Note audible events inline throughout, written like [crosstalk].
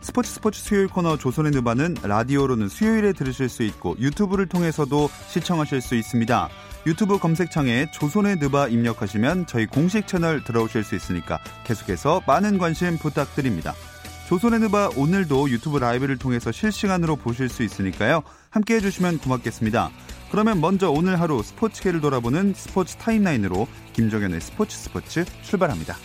스포츠 스포츠 수요일 코너 조선의 느바는 라디오로는 수요일에 들으실 수 있고 유튜브를 통해서도 시청하실 수 있습니다. 유튜브 검색창에 조선의 느바 입력하시면 저희 공식 채널 들어오실 수 있으니까 계속해서 많은 관심 부탁드립니다. 조선의 느바 오늘도 유튜브 라이브를 통해서 실시간으로 보실 수 있으니까요. 함께 해주시면 고맙겠습니다. 그러면 먼저 오늘 하루 스포츠계를 돌아보는 스포츠 타임라인으로 김정현의 스포츠 스포츠 출발합니다.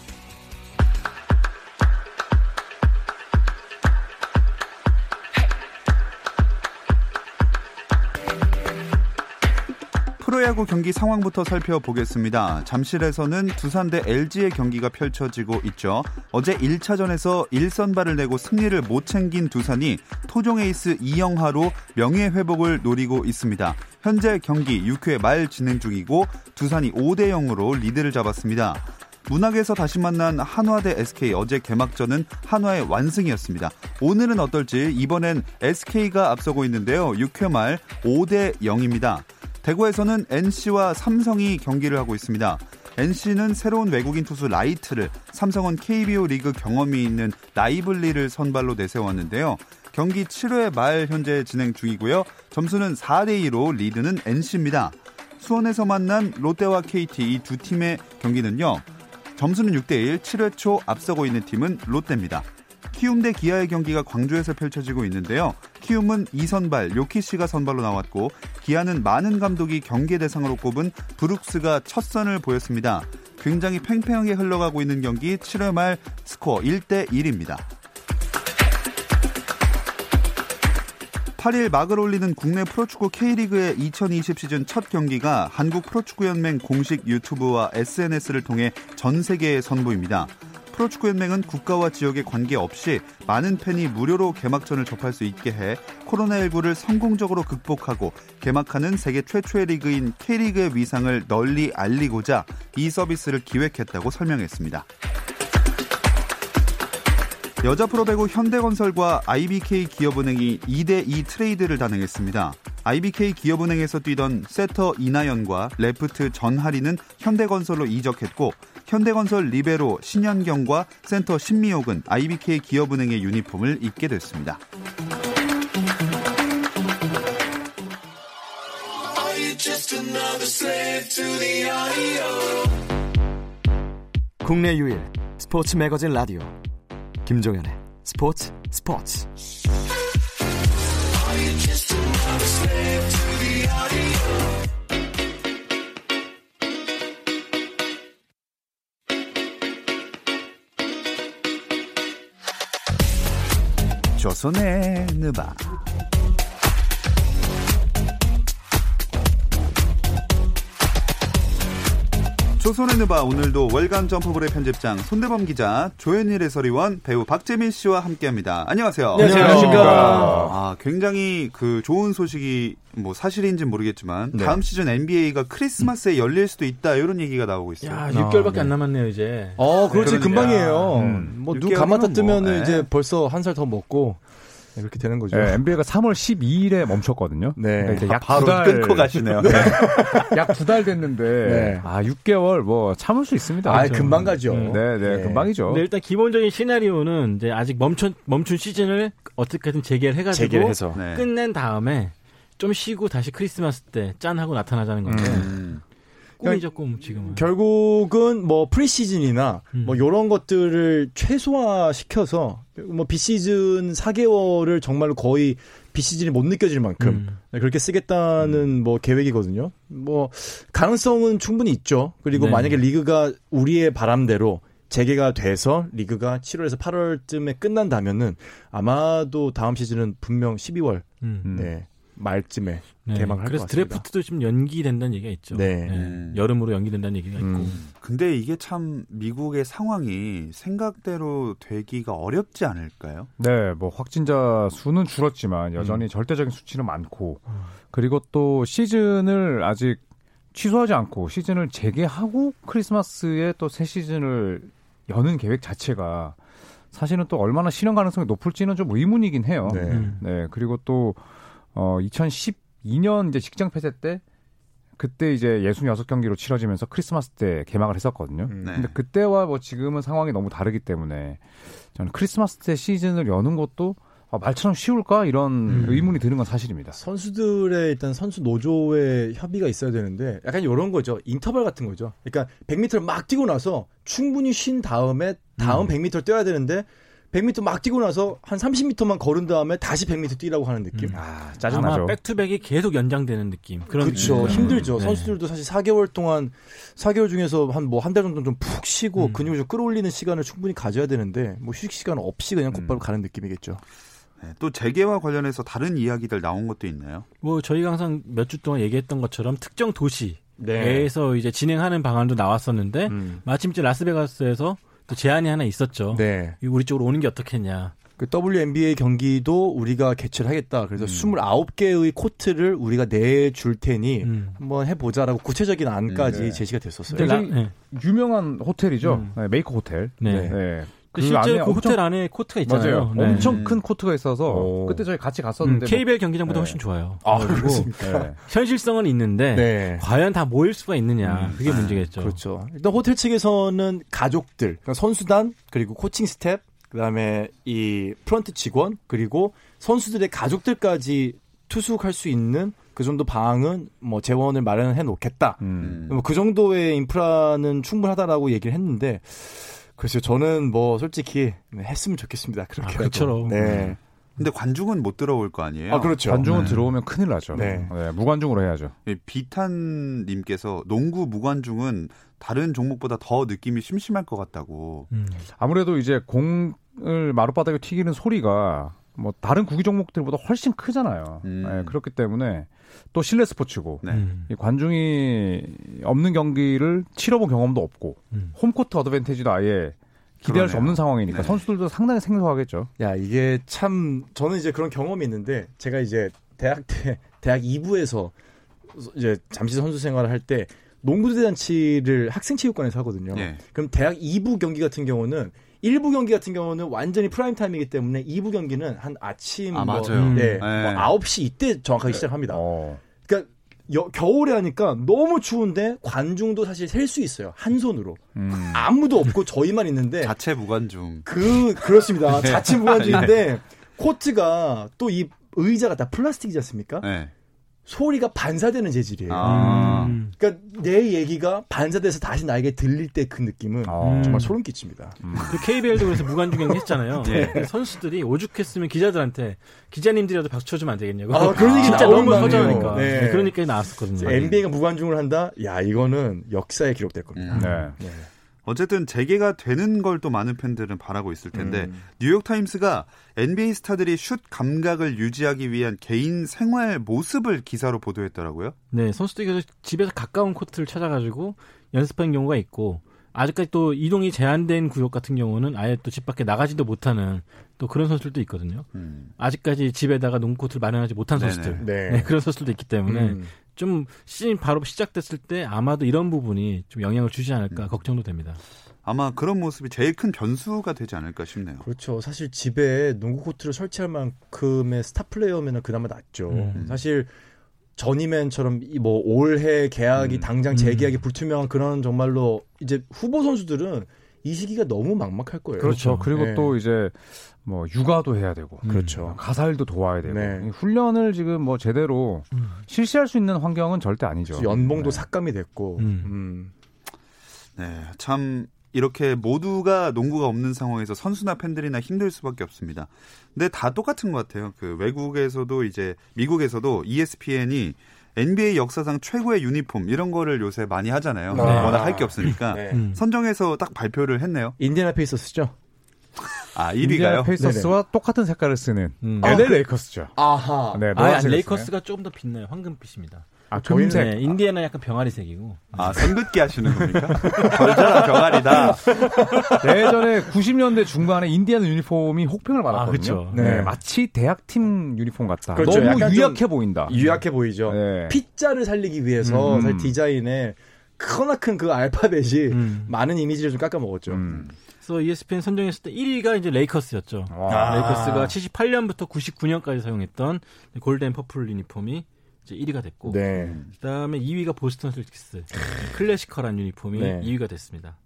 프로야구 경기 상황부터 살펴보겠습니다. 잠실에서는 두산 대 LG의 경기가 펼쳐지고 있죠. 어제 1차전에서 1선발을 내고 승리를 못 챙긴 두산이 토종 에이스 이영하로 명예 회복을 노리고 있습니다. 현재 경기 6회 말 진행 중이고 두산이 5대 0으로 리드를 잡았습니다. 문학에서 다시 만난 한화 대 SK 어제 개막전은 한화의 완승이었습니다. 오늘은 어떨지 이번엔 SK가 앞서고 있는데요. 6회 말 5대 0입니다. 대구에서는 NC와 삼성이 경기를 하고 있습니다. NC는 새로운 외국인 투수 라이트를, 삼성은 KBO 리그 경험이 있는 라이블리를 선발로 내세웠는데요. 경기 7회 말 현재 진행 중이고요. 점수는 4대 2로 리드는 NC입니다. 수원에서 만난 롯데와 KT 이 두 팀의 경기는요. 점수는 6대 1, 7회 초 앞서고 있는 팀은 롯데입니다. 키움 대 기아의 경기가 광주에서 펼쳐지고 있는데요. 키움은 이선발 요키 씨가 선발로 나왔고 기아는 많은 감독이 경계 대상으로 꼽은 브룩스가 첫 선을 보였습니다. 굉장히 팽팽하게 흘러가고 있는 경기 7회 말 스코어 1대 1입니다. 8일 막을 올리는 국내 프로축구 K리그의 2020 시즌 첫 경기가 한국 프로축구연맹 공식 유튜브와 SNS를 통해 전 세계에 선보입니다. 프로축구연맹은 국가와 지역에 관계없이 많은 팬이 무료로 개막전을 접할 수 있게 해 코로나19를 성공적으로 극복하고 개막하는 세계 최초의 리그인 K리그의 위상을 널리 알리고자 이 서비스를 기획했다고 설명했습니다. 여자 프로배구 현대건설과 IBK 기업은행이 2대2 트레이드를 단행했습니다. IBK 기업은행에서 뛰던 세터 이나연과 레프트 전하리는 현대건설로 이적했고 현대건설 리베로 신현경과 센터 신미옥은 IBK 기업은행의 유니폼을 입게 됐습니다. 국내 유일 스포츠 매거진 라디오 김종현의 스포츠 스포츠 조선의 느바 조선의 느바 오늘도 월간 점프볼의 편집장 손대범 기자 조현일 해설위원 배우 박재민 씨와 함께합니다. 안녕하세요. 네, 안녕하십니까. 아 굉장히 그 좋은 소식이 뭐 사실인지는 모르겠지만 네. 다음 시즌 NBA가 크리스마스에 열릴 수도 있다 이런 얘기가 나오고 있어요. 야, 6개월밖에 네. 안 남았네요, 이제. 어, 그렇지. 그러니까. 금방이에요. 음. 뭐, 눈 6개월이면 감았다 뭐, 뜨면은 네. 이제 벌써 한 살 더 먹고, 네, 그렇게 되는 거죠. 네, NBA가 3월 12일에 멈췄거든요. 네. 그러니까 이제 약 바로 두 달, 끊고 가시네요. [laughs] 약두 달 됐는데, 네. 아, 6개월 뭐 참을 수 있습니다. 아, 그렇죠. 금방 가죠. 음. 네, 네, 네. 금방이죠. 근데 일단 기본적인 시나리오는 이제 아직 멈춘, 멈춘 시즌을 어떻게든 재개를 해가지고 재개를 해서. 네. 끝낸 다음에 좀 쉬고 다시 크리스마스 때 짠 하고 나타나자는 건데 음. 꿈이죠 꿈 지금은. 결국은 뭐 프리시즌이나 음. 뭐 요런 것들을 최소화 시켜서 뭐 비시즌 4개월을 정말로 거의 비시즌이 못 느껴질 만큼 음. 네, 그렇게 쓰겠다는 뭐 계획이거든요. 뭐 가능성은 충분히 있죠. 그리고 네. 만약에 리그가 우리의 바람대로 재개가 돼서 리그가 7월에서 8월쯤에 끝난다면은 아마도 다음 시즌은 분명 12월 음. 음. 네. 말쯤에 네. 개막할 것 그래서 같습니다. 드래프트도 좀 연기된다는 얘기가 있죠. 네. 음. 여름으로 연기된다는 얘기가 있고. 음. 근데 이게 참 미국의 상황이 생각대로 되기가 어렵지 않을까요? 네, 뭐 확진자 수는 줄었지만 여전히 절대적인 수치는 많고 그리고 또 시즌을 아직 취소하지 않고 시즌을 재개하고 크리스마스에 또 새 시즌을 여는 계획 자체가 사실은 또 얼마나 실현 가능성이 높을지는 좀 의문이긴 해요. 네. 음. 네, 그리고 또, 어, 2012년 이제 직장 폐쇄 때, 그때 이제 66경기로 치러지면서 크리스마스 때 개막을 했었거든요. 음. 네. 근데 그때와 뭐 지금은 상황이 너무 다르기 때문에 저는 크리스마스 때 시즌을 여는 것도 아, 말처럼 쉬울까? 이런 음. 의문이 드는 건 사실입니다. 선수들의 일단 선수 노조의 협의가 있어야 되는데 약간 이런 거죠. 인터벌 같은 거죠. 그러니까 100m를 막 뛰고 나서 충분히 쉰 다음에 다음 100m 뛰어야 되는데 100m 막 뛰고 나서 한 30m만 걸은 다음에 다시 100m 뛰라고 하는 느낌. 음. 아, 아마 짜증나죠. 백투백이 계속 연장되는 느낌. 그런 그렇죠. 힘들죠. 네. 선수들도 사실 4개월 동안 4개월 중에서 한 뭐 한 달 정도 좀 푹 쉬고 음. 근육을 좀 끌어올리는 시간을 충분히 가져야 되는데 뭐 휴식 시간 없이 그냥 음. 곧바로 가는 느낌이겠죠. 네, 또 재개와 관련해서 다른 이야기들 나온 것도 있나요? 뭐 저희가 항상 몇 주 동안 얘기했던 것처럼 특정 도시 에서 네. 이제 진행하는 방안도 나왔었는데 음. 마침 이제 라스베가스에서 또 제안이 하나 있었죠. 네. 우리 쪽으로 오는 게 어떻겠냐. 그 WNBA 경기도 우리가 개최를 하겠다. 그래서 음. 29개의 코트를 우리가 내줄 테니 음. 한번 해보자라고 구체적인 안까지 음, 네. 제시가 됐었어요. 굉장히 네. 유명한 호텔이죠. 음. 네, 메이커 호텔. 네. 네. 그 실제 그 엄청- 호텔 안에 코트가 있잖아요. 맞아요. 네. 엄청 음. 큰 코트가 있어서 오. 그때 저희 같이 음, 갔었는데 KBL 경기장보다 네. 훨씬 좋아요. 아, 그리고 그렇습니까? 네. 현실성은 있는데 네. 과연 다 모일 수가 있느냐. 그게 문제겠죠. 그렇죠. 일단 호텔 측에서는 가족들, 그러니까 선수단, 그리고 코칭 스텝, 그다음에 이 프런트 직원, 그리고 선수들의 가족들까지 투숙할 수 있는 그 정도 방은 뭐 재원을 마련해 놓겠다. 음. 뭐그 정도의 인프라는 충분하다라고 얘기를 했는데 글쎄요 저는 뭐 솔직히 네, 했으면 좋겠습니다 그렇게 아, 그처럼. 네. 근데 관중은 못 들어올 거 아니에요? 아 그렇죠 관중은 네. 들어오면 큰일 나죠. 네. 네, 무관중으로 해야죠. 예, 비탄님께서 농구 무관중은 다른 종목보다 더 느낌이 심심할 것 같다고. 음. 아무래도 이제 공을 마룻바닥에 튀기는 소리가 뭐 다른 구기 종목들보다 훨씬 크잖아요. 음. 네, 그렇기 때문에 또 실내 스포츠고 네. 음. 이 관중이 없는 경기를 치러본 경험도 없고 음. home court advantage도 아예 기대할 수 그러네요. 없는 상황이니까 네. 선수들도 상당히 생소하겠죠. 야 이게 참 저는 이제 그런 경험이 있는데 제가 이제 대학 때 [laughs] 대학 2부에서 이제 잠시 선수 생활을 할 때 농구 대잔치를 학생 체육관에서 하거든요. 예. 그럼 대학 2부 경기 같은 경우는 1부 경기 같은 경우는 완전히 프라임 타임이기 때문에 2부 경기는 한 아침 아, 뭐, 맞아요. 네, 네. 뭐 9시 이때 정확하게 시작합니다. 어. 그러니까 여- 겨울에 하니까 너무 추운데 관중도 사실 셀 수 있어요. 한 손으로. 음. 아무도 없고 저희만 있는데 [laughs] 자체 무관중. 그 그렇습니다. [laughs] 자체 무관중인데 코트가 또 이 의자가 다 플라스틱이지 않습니까? 네. 소리가 반사되는 재질이에요. 아. 음. 그러니까 내 얘기가 반사돼서 다시 나에게 들릴 때 그 느낌은 어. 정말 소름 끼칩니다. 그 KBL도 그래서 무관중 경기 했잖아요. 예. 근데 선수들이 오죽했으면 기자들한테 기자님들이라도 박수 쳐주면 안 되겠냐고. 아, 그런 얘기 진짜 너무 거 허전하니까. 네. 네, 그러니까 나왔었거든요. NBA가 무관중을 한다? 야 이거는 역사에 기록될 겁니다. 음. 네. 네. 어쨌든 재개가 되는 걸 또 많은 팬들은 바라고 있을 텐데 음. 뉴욕 타임스가 NBA 스타들이 슛 감각을 유지하기 위한 개인 생활 모습을 기사로 보도했더라고요. 네, 선수들이 집에서 가까운 코트를 찾아가지고 연습하는 경우가 있고 아직까지 또 이동이 제한된 구역 같은 경우는 아예 또 집 밖에 나가지도 못하는 또 그런 선수들도 있거든요. 음. 아직까지 집에다가 농구 코트를 마련하지 못한. 선수들. 네. 네, 그런 선수들도 있기 때문에 음. 좀 시즌 바로 시작됐을 때 아마도 이런 부분이 좀 영향을 주지 않을까 걱정도 됩니다. 아마 그런 모습이 제일 큰 변수가 되지 않을까 싶네요. 그렇죠. 사실 집에 농구 코트를 설치할 만큼의 스타 플레이어면 그나마 낫죠. 음. 사실 전이맨처럼 이뭐 올해 계약이 음. 당장 재계약이 불투명한 그런 정말로 이제 후보 선수들은 이 시기가 너무 막막할 거예요. 그렇죠. 그리고 네. 또 이제 뭐 육아도 해야 되고 그렇죠. 가사일도 도와야 되고 네. 이 훈련을 지금 뭐 제대로 음. 실시할 수 있는 환경은 절대 아니죠. 연봉도 네. 삭감이 됐고. 음. 음. 네, 참 이렇게 모두가 농구가 없는 상황에서 선수나 팬들이나 힘들 수밖에 없습니다. 근데 다 똑같은 것 같아요. 그 외국에서도 이제 미국에서도 ESPN이 NBA 역사상 최고의 유니폼 이런 거를 요새 많이 하잖아요. 네. 워낙 할 게 없으니까 네. 음. 선정해서 딱 발표를 했네요. 인디애나 페이서스죠? 아, 인디애나 1위가요? 페이서스와 똑같은 색깔을 쓰는 음. LA 레이커스죠. 아하. 네, 아, 레이커스가 조금 더 빛나요. 황금빛입니다. 아, 금색. 네, 인디애나 약간 병아리색이고. 아, 선긋기 하시는 겁니까? [laughs] 걸자라 병아리다. 예전에 90년대 중반에 인디애나 유니폼이 혹평을 받았거든요. 아, 그쵸. 네, 네. 마치 대학팀 유니폼 같다. 그렇죠. 너무 유약해 좀 보인다. 유약해 보이죠. 네. 피자를 살리기 위해서 음. 사실 디자인에 크나큰 그 알파벳이 음. 많은 이미지를 좀 깎아 먹었죠. 음. 그래서 ESPN 선정했을 때 1위가 이제 레이커스였죠. 와. 레이커스가 78년부터 99년까지 사용했던 golden purple 유니폼이 이제 1위가 됐고 네. 그다음에 2위가 보스턴 셀틱스 classical한 유니폼이 네. 2위가 됐습니다.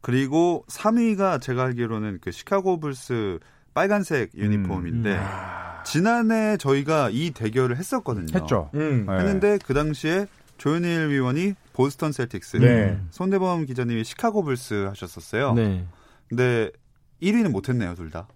그리고 3위가 제가 알기로는 그 시카고 불스 빨간색 유니폼인데 음. 지난해 저희가 이 대결을 했었거든요. 했죠. 음. 네. 했는데 그 당시에 조현일 위원이 보스턴 셀틱스, 네. 손대범 기자님이 시카고 불스 하셨었어요. 네. 근데 1위는 못했네요, 둘 다.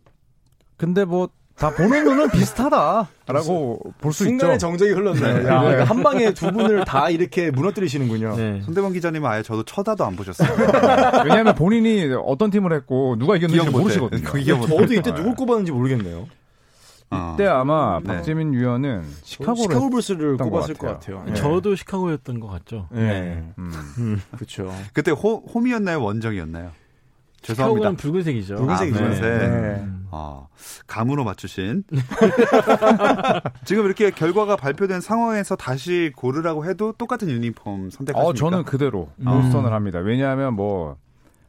근데 뭐 다 보는 눈은 비슷하다라고 볼 수 있죠. 순간의 정적이 흘렀네요. 네. 야, 네. 그러니까 한 방에 두 분을 다 이렇게 무너뜨리시는군요. 네. 손대범 기자님은 아예 저도 쳐다도 안 보셨어요. [laughs] 왜냐하면 본인이 어떤 팀을 했고 누가 이겼는지. 모르시거든요. 그 기억 저도 이때 누굴 꼽았는지 모르겠네요. 어. 이때 아마 네. 박재민 위원은 시카고를 시카고 불스를 꼽았을 것것 같아요. 같아요. 네. 저도 시카고였던 것 같죠. 네. 음. 그렇죠. 그때 호, 홈이었나요, 원정이었나요? 죄송합니다. 붉은색이죠. 붉은색이죠. 아, 붉은색. 네. 음. 아, 감으로 맞추신. [laughs] 지금 이렇게 결과가 발표된 상황에서 다시 고르라고 해도 똑같은 유니폼 선택하십니까? 어, 저는 그대로 음. 보스턴을 합니다. 왜냐하면 뭐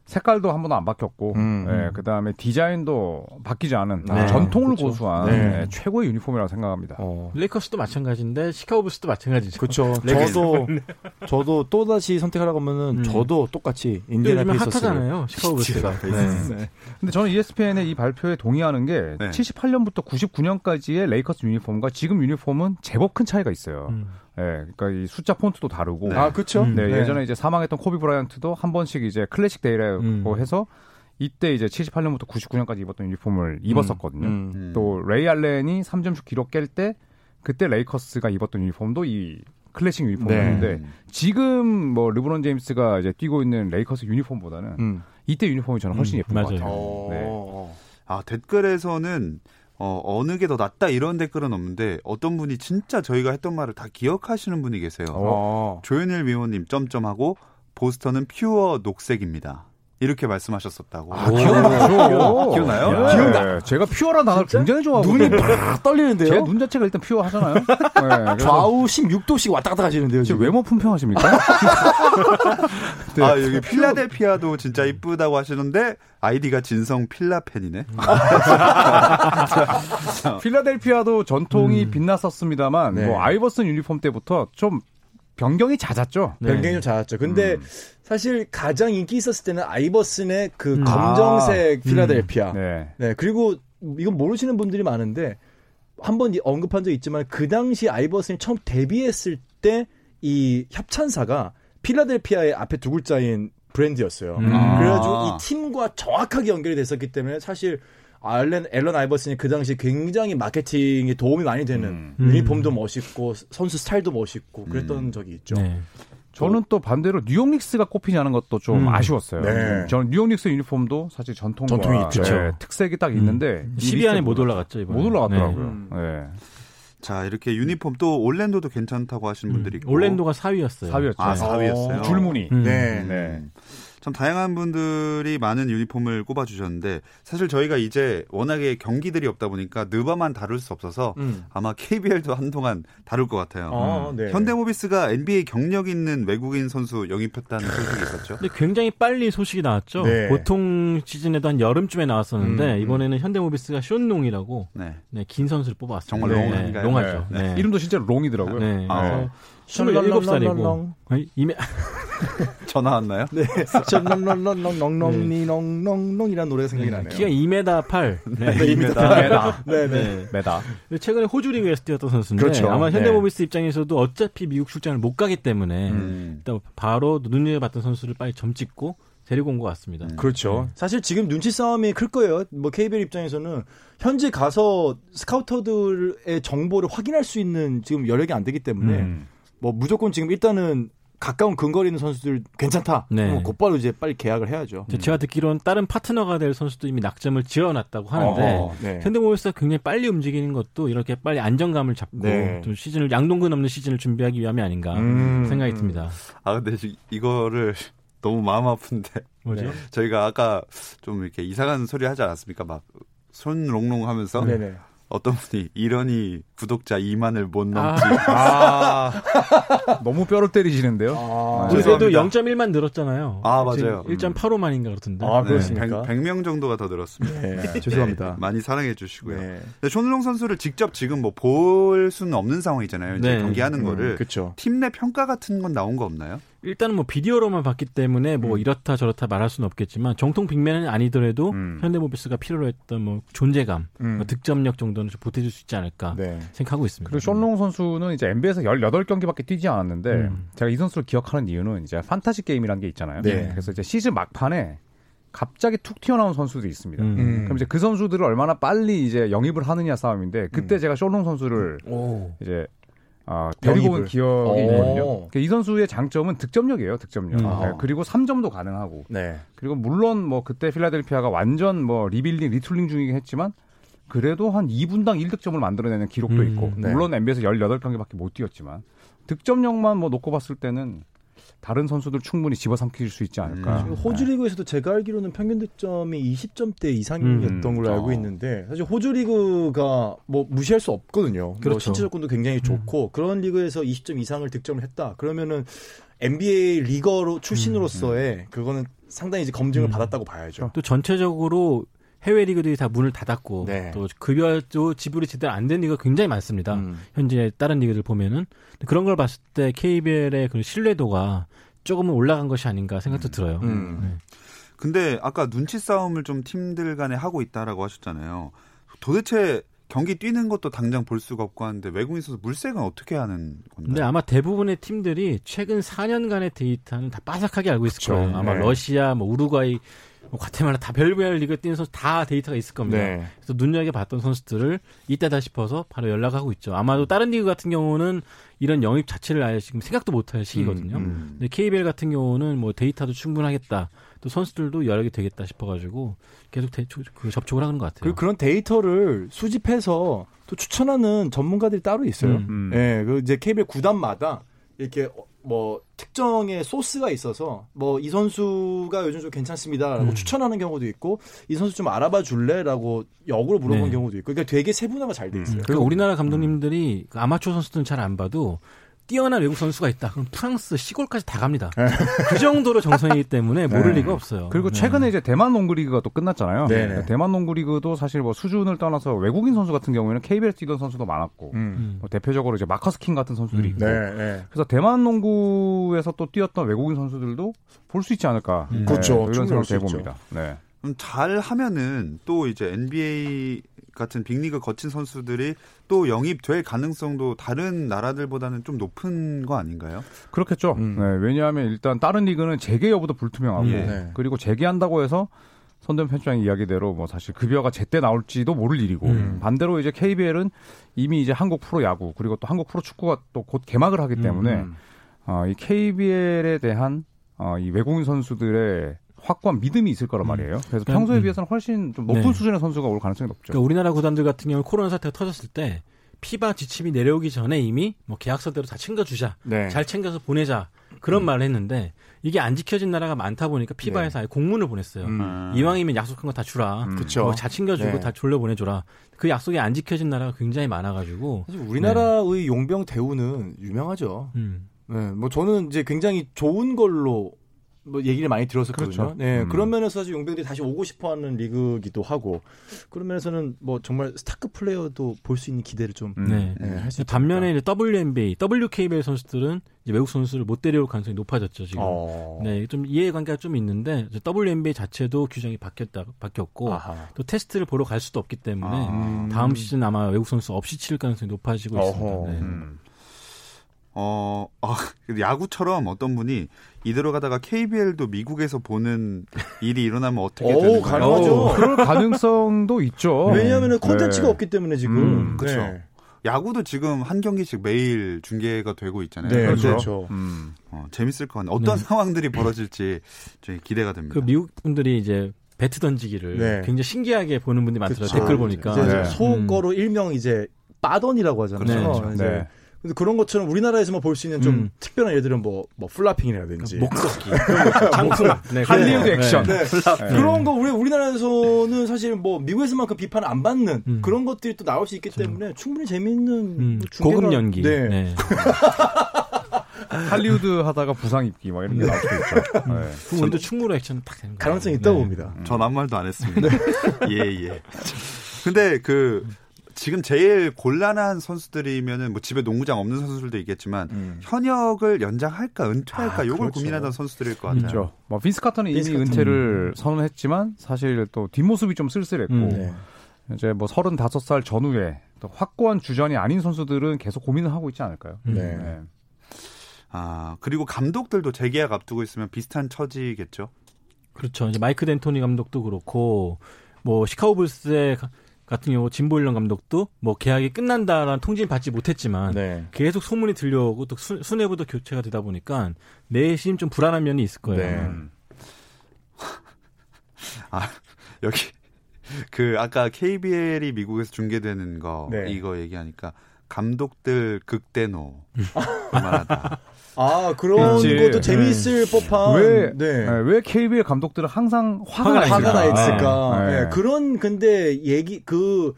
색깔도 한 번도 안 바뀌었고, 음. 예, 그 다음에 디자인도 바뀌지 않은 네. 전통을 그렇죠. 고수한 네. 예, 최고의 유니폼이라고 생각합니다. 어. 레이커스도 마찬가지인데 시카고 불스도 마찬가지죠. 그렇죠. [laughs] 저도 저도 또 다시 선택하라고 하면은 음. 저도 똑같이 또 인디애나 요즘에 페이서스. 핫하잖아요. 시카고 불스가. 네. 네. 근데 저는 ESPN의 이 발표에 동의하는 게 네. 78년부터 99년까지의 레이커스 유니폼과 지금 유니폼은 제법 큰 차이가 있어요. 음. 예, 그러니까 이 숫자 폰트도 다르고. 네. 아, 그렇죠. 음. 네, 예전에 이제 사망했던 코비 브라이언트도 한 번씩 이제 클래식 데이라고 음. 해서 이때 이제 78년부터 99년까지 입었던 유니폼을 입었었거든요. 음. 음. 또 레이 알렌이 3점슛 기록 깰 때 그때 레이커스가 입었던 유니폼도 이 클래식 유니폼이었는데 음. 지금 뭐 르브론 제임스가 이제 뛰고 있는 레이커스 유니폼보다는 음. 이때 유니폼이 저는 훨씬 음, 예쁜 것 맞아요. 같아요. 어. 네. 아, 댓글에서는 어, 어느 게 더 낫다 이런 댓글은 없는데 어떤 분이 진짜 저희가 했던 말을 다 기억하시는 분이 계세요. 어. 조현일 위원님 점점하고 보스턴은 pure 녹색입니다. 이렇게 말씀하셨었다고. 아, 기억나죠? 기억나요? 네, 기억나. 제가 퓨어라는 단어를 굉장히 좋아하거든요. 눈이 팍 떨리는데요. 제 눈 자체가 일단 퓨어 하잖아요. [laughs] 네, 좌우 16도씩 왔다 갔다 가시는데요. 지금 지금. 외모 품평하십니까? [laughs] 네. 아, 여기 필라델피아도 진짜 이쁘다고 하시는데 아이디가 진성 필라 팬이네. [laughs] 필라델피아도 전통이 음. 빛났었습니다만 네. 뭐 아이버슨 유니폼 때부터 좀 변경이 잦았죠. 네. 변경이 좀 작았죠. 근데 음. 사실 가장 인기 있었을 때는 아이버슨의 그 음. 검정색 필라델피아. 네. 네. 그리고 이건 모르시는 분들이 많은데 한 번 언급한 적 있지만 그 당시 아이버슨이 처음 데뷔했을 때 이 협찬사가 필라델피아의 앞에 두 글자인 브랜드였어요. 음. 아. 그래가지고 이 팀과 정확하게 연결이 됐었기 때문에 사실 알렌 앨런 아이버슨이 그 당시 굉장히 마케팅에 도움이 많이 되는 음. 유니폼도 멋있고 선수 스타일도 멋있고 그랬던 음. 적이 있죠. 네. 저는 또 반대로 뉴욕 닉스가 꼽히지 않은 것도 좀 음. 아쉬웠어요. 네. 저는 뉴욕 닉스 유니폼도 사실 전통과 전통이 있죠. 네, 특색이 딱 있는데 이 10위 안에 닉스는 못 올라갔죠 이번에. 못 올라갔더라고요. 음. 네. 자, 이렇게 유니폼 또 올랜도도 괜찮다고 하시는 분들이 있고. 올랜도가 4위였어요. 4위였죠. 아, 4위였어요. 줄무늬. 음. 네. 네. 참 다양한 분들이 많은 유니폼을 꼽아주셨는데 사실 저희가 이제 워낙에 경기들이 없다 보니까 느바만 다룰 수 없어서 음. 아마 KBL도 한동안 다룰 것 같아요. 아, 네. 현대모비스가 NBA 경력 있는 외국인 선수 영입했다는 [laughs] 소식이 있었죠. 근데 굉장히 빨리 소식이 나왔죠. 네. 보통 시즌에도 한 여름쯤에 나왔었는데 음. 이번에는 현대모비스가 쇼농이라고 네. 네, 긴 선수를 뽑아왔습니다. 정말 네, 롱한가요? 롱하죠. 네. 네. 이름도 진짜 롱이더라고요. 네. 아. 그래서 27살이고 이메 [laughs] 전화 왔나요? 네. 렁렁렁렁렁렁니렁렁렁이라는 노래가 생각이 나네요. 키가 2m 8. 네, 2m 8. [laughs] 네, 네. 메다. 최근에 호주 리그에서 뛰었던 선수인데 그렇죠. 아마 네. 현대모비스 입장에서도 어차피 미국 출장을 못 가기 때문에 음. 바로 눈여겨봤던 선수를 빨리 점 찍고 데리고 온 것 같습니다. 음. 그렇죠. 네. 사실 지금 눈치 싸움이 클 거예요. 뭐 KBL 입장에서는 현지 가서 스카우터들의 정보를 확인할 수 있는 지금 여력이 안 되기 때문에 음. 뭐 무조건 지금 일단은 가까운 근거리 있는 선수들 괜찮다. 네. 네. 곧바로 이제 빨리 계약을 해야죠. 제가 듣기로는 다른 파트너가 될 선수도 이미 낙점을 지어놨다고 하는데 어, 네. 현대모비스가 굉장히 빨리 움직이는 것도 이렇게 빨리 안정감을 잡고 네. 좀 시즌을 양동근 없는 시즌을 준비하기 위함이 아닌가 음, 생각이 음. 듭니다. 아 근데 지- 이거를 [laughs] 너무 마음 아픈데 뭐죠? 네. 저희가 아까 좀 이렇게 이상한 소리 하지 않았습니까? 막 손 롱롱 하면서 네네. 어떤 분이 이러니 구독자 2만을 못 넘지. [laughs] 아, 너무 뼈를 때리시는데요. 아, 우리 그래도 죄송합니다. 0.1만 늘었잖아요. 아, 맞아요. 1.85만인가 그렇던데. 아, 네, 그렇습니까? 100, 명 정도가 더 늘었습니다. 네, 죄송합니다. 네, 많이 사랑해 주시고요. 네. 손흥민 선수를 직접 지금 뭐 볼 수는 없는 상황이잖아요. 이제 네. 경기하는 거를 그렇죠. 팀내 평가 같은 건 나온 거 없나요? 일단은 뭐 비디오로만 봤기 때문에 뭐 음. 이렇다 저렇다 말할 수는 없겠지만 정통 빅맨은 아니더라도 음. 현대모비스가 필요로 했던 뭐 존재감, 음. 뭐 득점력 정도는 좀 보태줄 수 있지 않을까 네. 생각하고 있습니다. 그리고 션롱 선수는 이제 NBA에서 18경기밖에 뛰지 않았는데 음. 제가 이 선수를 기억하는 이유는 이제 판타지 게임이라는 게 있잖아요. 네. 그래서 이제 시즌 막판에 갑자기 툭 튀어나온 선수들이 있습니다. 음. 음. 그럼 이제 그 선수들을 얼마나 빨리 이제 영입을 하느냐 싸움인데 그때 음. 제가 션롱 선수를 오. 이제 아, 데리고 온. 기억이 오. 있거든요. 그러니까 이 선수의 장점은 득점력이에요, 득점력. 음. 네, 그리고 3점도 가능하고. 네. 그리고 물론 뭐 그때 필라델피아가 완전 뭐 rebuilding, retooling 중이긴 했지만 그래도 한 2분당 1득점을 만들어내는 기록도 음, 있고 네. 물론 NBA에서 18경기밖에 못 뛰었지만 득점력만 뭐 놓고 봤을 때는 다른 선수들 충분히 집어삼킬 수 있지 않을까. 음. 호주 리그에서도 제가 알기로는 평균 득점이 20점대 이상이었던 음. 걸로 알고 어. 있는데 사실 호주 리그가 뭐 무시할 수 없거든요. 뭐 그렇죠. 신체 조건도 굉장히 좋고 그런 리그에서 20점 이상을 득점을 했다. 그러면은 NBA 리거로 출신으로서의 그거는 상당히 이제 검증을 음. 받았다고 봐야죠. 또 전체적으로 해외 리그들이 다 문을 닫았고 네. 또 급여도 지불이 제대로 안 된 리그가 굉장히 많습니다. 음. 현재 다른 리그들 보면은 그런 걸 봤을 때 KBL의 그 신뢰도가 조금은 올라간 것이 아닌가 생각도 들어요. 음. 네. 근데 아까 눈치 싸움을 좀 팀들 간에 하고 있다라고 하셨잖아요. 도대체 경기 뛰는 것도 당장 볼 수가 없고 하는데 외국인 선수 물색은 어떻게 하는 건가요? 근데 아마 대부분의 팀들이 최근 4년간의 데이터는 다 빠삭하게 알고 있을. 거예요. 아마 네. 러시아, 뭐 우루과이, 뭐 과테말라 다 별별 리그 뛰는 선수 다 데이터가 있을 겁니다. 네. 그래서 눈여겨 봤던 선수들을 이때다 싶어서 바로 연락하고 있죠. 아마도 다른 리그 같은 경우는 이런 영입 자체를 아예 지금 생각도 못할 시기거든요. 음. 근데 KBL 같은 경우는 뭐 데이터도 충분하겠다. 또 선수들도 개 되겠다 싶어가지고 계속 대, 그 접촉을 하는 것 같아요. 그리고 그런 데이터를 수집해서 또 추천하는 전문가들이 따로 있어요. 음. 음. 예, 그 이제 KBL 구단마다 이렇게 어, 뭐 특정의 소스가 있어서 뭐 이 선수가 요즘 좀 괜찮습니다라고 음. 추천하는 경우도 있고 이 선수 좀 알아봐 줄래라고 역으로 물어본 네. 경우도 있고 그러니까 되게 세분화가 잘 돼 있어요. 그리고 우리나라 감독님들이 그 아마추어 선수들은 잘 안 봐도 뛰어난 외국 선수가 있다. 그럼 프랑스 시골까지 다 갑니다. 그 정도로 정성이기 [laughs] 때문에 모를 네. 리가 없어요. 그리고 네. 최근에 이제 대만 농구 리그가 또 끝났잖아요. 그러니까 대만 농구 리그도 사실 뭐 수준을 떠나서 외국인 선수 같은 경우에는 KBL 뛰던 선수도 많았고 음. 음. 뭐 대표적으로 이제 마커스 킹 같은 선수들이 음. 있고 네, 네. 그래서 대만 농구에서 또 뛰었던 외국인 선수들도 볼 수 있지 않을까. 음. 그렇죠. 이런 충분히 생각 볼수 해봅니다. 네. 그럼 잘 하면은 또 이제 NBA 같은 빅리그 거친 선수들이 또 영입될 가능성도 다른 나라들보다는 좀 높은 거 아닌가요? 그렇겠죠. 음. 네, 왜냐하면 일단 다른 리그는 재개 여부도 불투명하고 예. 네. 그리고 재개한다고 해서 선대현 편집장의 이야기대로 뭐 사실 급여가 제때 나올지도 모를 일이고 음. 반대로 이제 KBL은 이미 이제 한국 프로 야구 그리고 또 한국 프로 축구가 또 곧 개막을 하기 때문에 음. 어, 이 KBL에 대한 어, 이 외국인 선수들의 확고한 믿음이 있을 거란 음. 말이에요. 그래서 그러니까, 평소에 음. 비해서는 훨씬 좀 높은 네. 수준의 선수가 올 가능성이 높죠. 그러니까 우리나라 구단들 같은 경우 코로나 사태가 터졌을 때 피바 지침이 내려오기 전에 이미 뭐 계약서대로 다 챙겨주자, 네. 잘 챙겨서 보내자 그런 말을 했는데 이게 안 지켜진 나라가 많다 보니까 피바에서 아예 공문을 보냈어요. 음. 이왕이면 약속한 거 다 주라. 음. 그쵸. 뭐다 챙겨주고 네. 다 졸려 보내줘라. 그 약속이 안 지켜진 나라가 굉장히 많아가지고. 사실 우리나라의 용병 대우는 유명하죠. 음. 네, 뭐 저는 이제 굉장히 좋은 걸로 뭐 얘기를 많이 들었었거든요. 그렇죠. 네, 음. 그런 면에서 사실 용병들이 다시 오고 싶어하는 리그기도 하고 그런 면에서는 뭐 정말 스타급 플레이어도 볼 수 있는 기대를 좀 음. 네. 네, 할수 반면에. 이제 WNBA, WKBL 선수들은 이제 외국 선수를 못 데려올 가능성이 높아졌죠 지금. 어. 네, 좀 이해관계가 좀 있는데 WNBA 자체도 규정이 바뀌었다 바뀌었고 아하. 또 테스트를 보러 갈 수도 없기 때문에 아. 다음 시즌 아마 외국 선수 없이 치를 가능성이 높아지고 어허. 있습니다. 네. 음. 어, 아, [laughs] 야구처럼 어떤 분이 이대로 가다가 KBL도 미국에서 보는 일이 일어나면 어떻게 오, 되는 가능하죠. 그럴 가능성도 있죠. [laughs] 왜냐하면 콘텐츠가 네. 없기 때문에 지금 음, 그렇죠. 그쵸. 야구도 지금 한 경기씩 매일 중계가 되고 있잖아요. 네, 그렇죠. 그렇죠. 음. 어, 재밌을 것 같네요. 어떤 네. 상황들이 벌어질지 저희 기대가 됩니다. 그 미국 분들이 이제 배트 던지기를 네. 굉장히 신기하게 보는 분들이 많더라고요. 그쵸. 댓글 보니까. 이제 네. 속어로 일명 이제 빠던이라고 하잖아요. 그렇죠. 이제 네. 근데 그런 것처럼 우리나라에서만 볼 수 있는 좀 음. 특별한 예들은 뭐, 뭐 flopping이라든지 목꺾기, 장풍, [laughs] [laughs] 네, 할리우드 그런 거. 액션. 네. 네. 그런 거 우리 우리나라에서는 사실 뭐 미국에서만큼 비판을 안 받는 음. 그런 것들이 또 나올 수 있기 때문에 충분히 재밌는 음, 뭐 중계가- 고급 연기. 네. 네. [laughs] 할리우드 하다가 부상 입기 막 이런 게 나올 수도 있죠. 네. 그럼 우리도 충무로 액션 딱. 가능성이 있다고 네. 봅니다. 전 아무 말도 안 했습니다. 예, 예. 근데 그 지금 제일 곤란한 선수들이면은 뭐 집에 농구장 없는 선수들도 있겠지만 음. 현역을 연장할까 은퇴할까 아, 요걸 그렇죠. 고민하던 선수들일 것 같아요. 그렇죠. 뭐 빈스 카터는 이미. 은퇴를 선언했지만 사실 또 뒷모습이 좀 쓸쓸했고 음. 네. 이제 뭐 35살 전후에 또 확고한 주전이 아닌 선수들은 계속 고민을 하고 있지 않을까요? 음. 네. 네. 아 그리고 감독들도 재계약 앞두고 있으면 비슷한 처지겠죠. 그렇죠. 이제 마이크 덴토니 감독도 그렇고 뭐 시카고 불스의 가- 같은 경우 진보일런 감독도 뭐 계약이 끝난다라는 통지는 받지 못했지만 네. 계속 소문이 들려오고 또 수, 수뇌부도 교체가 되다 보니까 내심 좀 불안한 면이 있을 거예요. 네. 음. [laughs] 여기 그 아까 KBL이 미국에서 중계되는 거 네. 이거 얘기하니까 감독들 극대노 그만하다. [laughs] 아 그런 그렇지. 것도 재미있을 법한 왜, 네. 네, 왜 KBL 감독들은 항상 화가, 화가 나 화가 나 있을까? 있을까? 네. 네, 그런 근데 얘기 그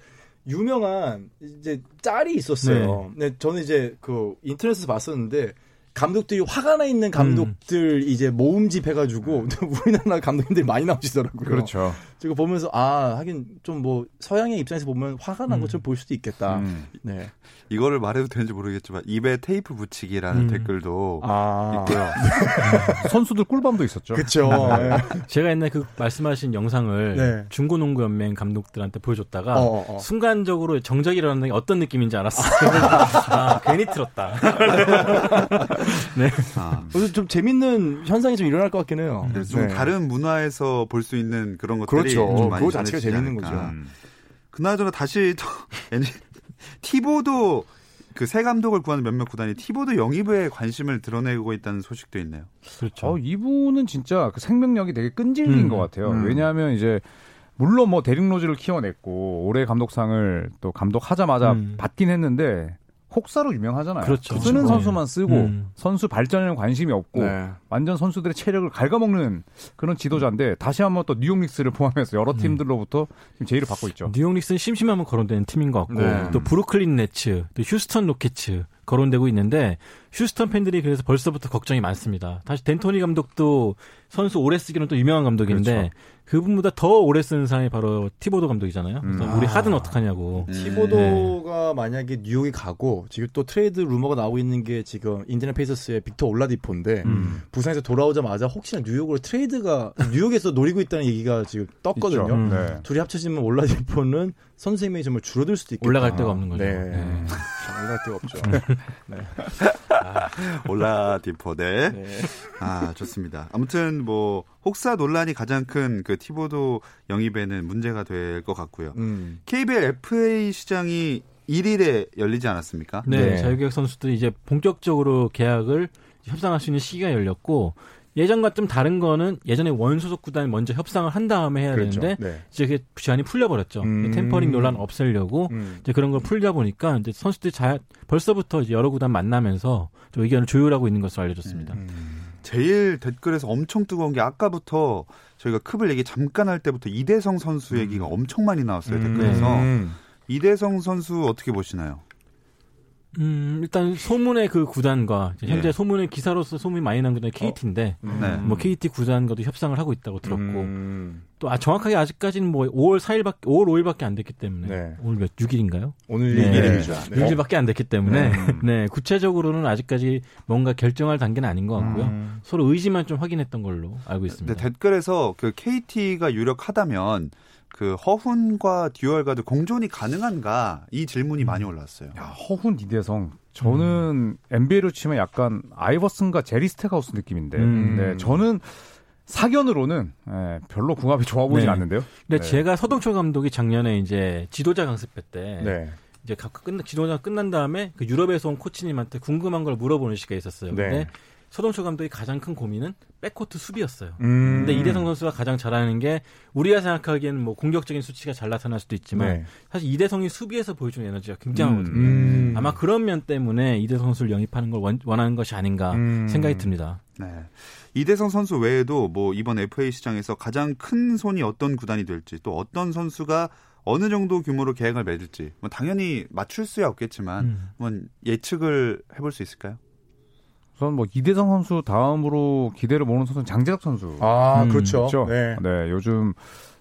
유명한 이제 짤이 있었어요. 네. 저는 이제 그 인터넷에서 봤었는데 감독들이 화가 나 있는 감독들 이제 모음집 해가지고 [laughs] 우리나라 감독님들이 많이 나오시더라고요. 그렇죠. 제가 보면서 아 하긴 좀 뭐 서양의 입장에서 보면 화가 난 음. 것처럼 보일 수도 있겠다. 음. 네. 이거를 말해도 되는지 모르겠지만 입에 테이프 붙이기라는 음. 댓글도 아 있고요. [laughs] 선수들 꿀밤도 있었죠. 그렇죠. 제가 옛날 그 말씀하신 영상을 네. 중고농구연맹 감독들한테 보여줬다가 어, 어, 어. 순간적으로 정적이 일어나는 게 어떤 느낌인지 알았어요. [laughs] 아, 괜히 틀었다. [laughs] 아, 그래서 좀 재밌는 현상이 좀 일어날 것 같긴 해요. 그래서 좀 네. 다른 문화에서 볼 수 있는 그런 것들이 그렇죠. 좀 많이 그거 자체가 재밌는. 거죠. 음. 그나저나 다시 또 [laughs] 티보도 그 새 감독을 구하는 몇몇 구단이 티보도 영입에 관심을 드러내고 있다는 소식도 있네요. 그렇죠. 어, 이분은 진짜 그 생명력이 되게 끈질긴 음, 것 같아요. 음. 왜냐하면 이제 물론 뭐 데릭 로즈를 키워냈고 올해 감독상을 또 감독하자마자 음. 받긴 했는데 혹사로 유명하잖아요. 그렇죠. 쓰는 네. 선수만 쓰고 음. 선수 발전에는 관심이 없고 네. 완전 선수들의 체력을 갉아먹는 그런 지도자인데 다시 한번 또 뉴욕 닉스를 포함해서 여러 팀들로부터 지금 제의를 받고 있죠. 뉴욕 닉스는 심심하면 거론되는 팀인 것 같고 네. 또 브루클린 네츠, 또 휴스턴 로켓츠 거론되고 있는데 휴스턴 팬들이 그래서 벌써부터 걱정이 많습니다. 다시 댄토니 감독도 선수 오래 쓰기는 또 유명한 감독인데 그렇죠. 그분보다 더 오래 쓰는 사람이 바로 티보도 감독이잖아요. 그래서 음. 우리 아. 하든 어떡하냐고. 음. 티보도가 만약에 뉴욕에 가고 지금 또 트레이드 루머가 나오고 있는 게 지금 인디애나 페이서스의 빅터 올라디포인데 음. 부상에서 돌아오자마자 혹시나 뉴욕으로 트레이드가 뉴욕에서 노리고 있다는 얘기가 지금 떴거든요. 음. 네. 둘이 합쳐지면 올라디포는 선수 생명이 정말 줄어들 수도 있겠다. 올라갈 데가 없는 거죠. 네. 네. 올라갈 데가 없죠. 올라디포대. 네. 아, 좋습니다. 아무튼 뭐 혹사 논란이 가장 큰 그 티보도 영입에는 문제가 될 것 같고요. 음. KBL FA 시장이 1일에 열리지 않았습니까? 네, 네. 자유계약 선수들이 이제 본격적으로 계약을 협상할 수 있는 시기가 열렸고 예전과 좀 다른 거는 예전에 원소속 구단이 먼저 협상을 한 다음에 해야 그렇죠. 되는데 네. 이제 그게 제한이 풀려버렸죠. 음. 템퍼링 논란 없애려고 음. 이제 그런 걸 풀다 보니까 이제 선수들이 자, 벌써부터 이제 여러 구단 만나면서 좀 의견을 조율하고 있는 것으로 알려졌습니다. 음. 제일 댓글에서 엄청 뜨거운 게 아까부터 저희가 컵을 얘기 잠깐 할 때부터 이대성 선수 얘기가 엄청 많이 나왔어요 댓글에서 음. 이대성 선수 어떻게 보시나요? 음, 일단 소문의 그 구단과 이제 현재 예. 소문의 기사로서 소문이 많이 난 구단이 KT인데 네. 뭐 KT 구단과도 협상을 하고 있다고 들었고 음. 또 아, 정확하게 아직까지는 뭐 5월 4일밖에 5월 5일밖에 안 됐기 때문에 네. 오늘 몇 6일인가요? 오늘 네. 얘기입니다. 네. 6일밖에 안 됐기 때문에 네. [laughs] 네. 구체적으로는 아직까지 뭔가 결정할 단계는 아닌 것 같고요. 음. 서로 의지만 좀 확인했던 걸로 알고 있습니다. 댓글에서 그 KT가 유력하다면 그 허훈과 듀얼과도 공존이 가능한가 이 질문이 많이 올라왔어요. 야, 허훈 이대성. 저는 NBA로 치면 약간 아이버슨과 제리 스택하우스 느낌인데. 음. 네, 저는 사견으로는 예, 별로 궁합이 좋아 보이진 네. 않는데요. 근데 네. 제가 서동철 감독이 작년에 이제 지도자 강습회 때 네. 이제 끝나 기동전 끝난 다음에 그 유럽에서 온 코치님한테 궁금한 걸 물어보는 시기가 있었어요. 네. 근데 서동철 감독이 가장 큰 고민은 백코트 수비였어요. 음. 근데 이대성 선수가 가장 잘하는 게 우리가 생각하기에는 뭐 공격적인 수치가 잘 나타날 수도 있지만 네. 사실 이대성이 수비에서 보여주는 에너지가 굉장하거든요. 음. 아마 그런 면 때문에 이대성 선수를 영입하는 걸 원, 원하는 것이 아닌가 음. 생각이 듭니다. 네. 이대성 선수 외에도 뭐 이번 FA 시장에서 가장 큰 손이 어떤 구단이 될지 또 어떤 선수가 어느 정도 규모로 계약을 맺을지 뭐 당연히 맞출 수야 없겠지만 음. 한번 예측을 해볼 수 있을까요? 우선 뭐 이대성 선수 다음으로 기대를 모는 선수는 장재석 선수. 아, 음, 그렇죠. 그렇죠. 네. 네, 요즘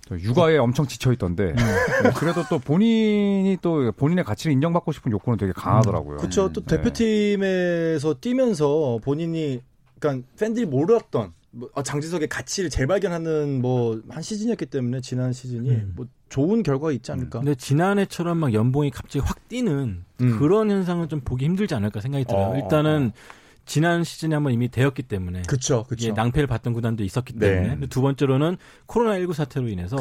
또 육아에 엄청 지쳐 있던데. 네, 그래도 또 본인이 또 본인의 가치를 인정받고 싶은 욕구는 되게 강하더라고요. 그렇죠. 또 네. 대표팀에서 뛰면서 본인이 그러니까 팬들이 몰랐던 뭐, 아, 장지석의 가치를 재발견하는 뭐 한 시즌이었기 때문에 지난 시즌이 음. 뭐 좋은 결과가 있지 않을까. 근데 지난해처럼 막 연봉이 갑자기 확 뛰는 음. 그런 현상은 좀 보기 힘들지 않을까 생각이 들어요. 어, 일단은 지난 시즌에 한번 이미 되었기 때문에 그렇죠. 이게 그렇죠. 낭패를 봤던 구단도 있었기 네. 때문에 근데 두 번째로는 코로나19 사태로 인해서.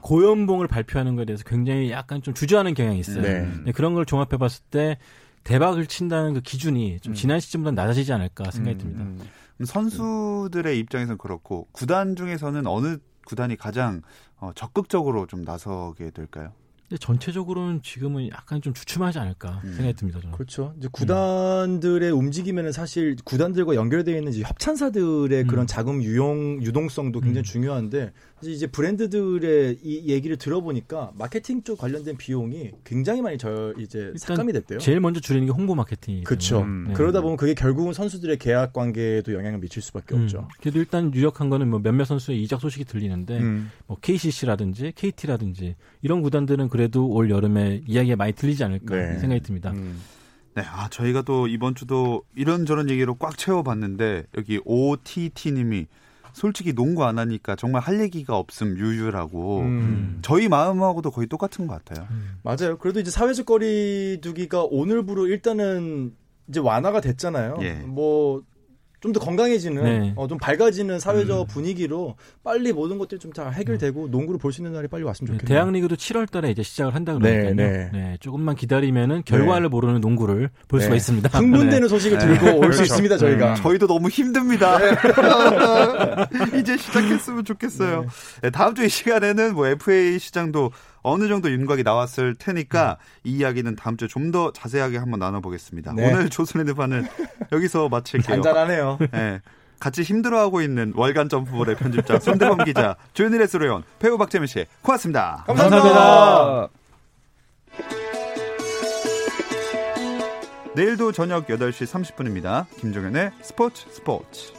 고연봉을 발표하는 것에 대해서 굉장히 약간 좀 주저하는 경향이 있어요. 네. 네, 그런 걸 종합해 봤을 때 대박을 친다는 그 기준이 좀 음. 지난 시즌보다 낮아지지 않을까 생각이 듭니다. 음. 선수들의 입장에서는 그렇고 구단 중에서는 어느 구단이 가장 어, 적극적으로 좀 나서게 될까요? 근데 전체적으로는 지금은 약간 좀 주춤하지 않을까 음. 생각이 듭니다. 저는. 그렇죠. 이제 구단들의 움직임에는 사실 구단들과 연결되어 있는 이제 협찬사들의 음. 그런 자금 유용 유동성도 굉장히 음. 중요한데 사실 이제 브랜드들의 이 얘기를 들어보니까 마케팅 쪽 관련된 비용이 굉장히 많이 저 이제 삭감이 됐대요. 제일 먼저 줄이는 게 홍보 마케팅이기 그렇죠. 음. 네. 그러다 보면 그게 결국은 선수들의 계약 관계에도 영향을 미칠 수밖에 음. 없죠. 그래도 일단 유력한 거는 뭐 몇몇 선수의 이적 소식이 들리는데 음. 뭐 KCC라든지 KT라든지 이런 구단들은 그 래도 올 여름에 이야기가 많이 들리지 않을까 네. 생각이 듭니다. 음. 네, 아 저희가 또 이번 주도 이런저런 얘기로 꽉 채워봤는데 여기 OTT님이 솔직히 농구 안 하니까 정말 할 얘기가 없음 유유라고 음. 저희 마음하고도 거의 똑같은 것 같아요. 맞아요. 그래도 이제 사회적 거리두기가 오늘부로 일단은 이제 완화가 됐잖아요. 예. 뭐 좀 더 건강해지는, 네. 어, 좀 밝아지는 사회적 음. 분위기로 빨리 모든 것들이 좀 잘 해결되고 농구를 볼 수 있는 날이 빨리 왔으면 네, 좋겠네요. 대학 리그도 7월 달에 이제 시작을 한다 네, 그러니까요. 네. 네, 조금만 기다리면은 결과를 모르는 농구를 볼 네. 수가 있습니다. [laughs] 흥분되는 소식을 들고 올수 그렇죠. 있습니다, 저희가. 저희도 너무 힘듭니다. [laughs] 이제 시작했으면 좋겠어요. 네, 다음 주 이 시간에는 뭐 FA 시장도 어느 정도 윤곽이 나왔을 테니까 이 이야기는 다음 주에 좀 더 자세하게 한번 나눠보겠습니다. 네. 오늘 조선의 드판은 여기서 마칠게요. 잔잔하네요. 네, 같이 힘들어하고 있는 월간 점프볼의 편집장 손대범 기자, 조현일의 스로연, 배우 박재민 씨, 고맙습니다. 감사합니다. 내일도 저녁 8시 30분입니다. 김종현의 스포츠 스포츠.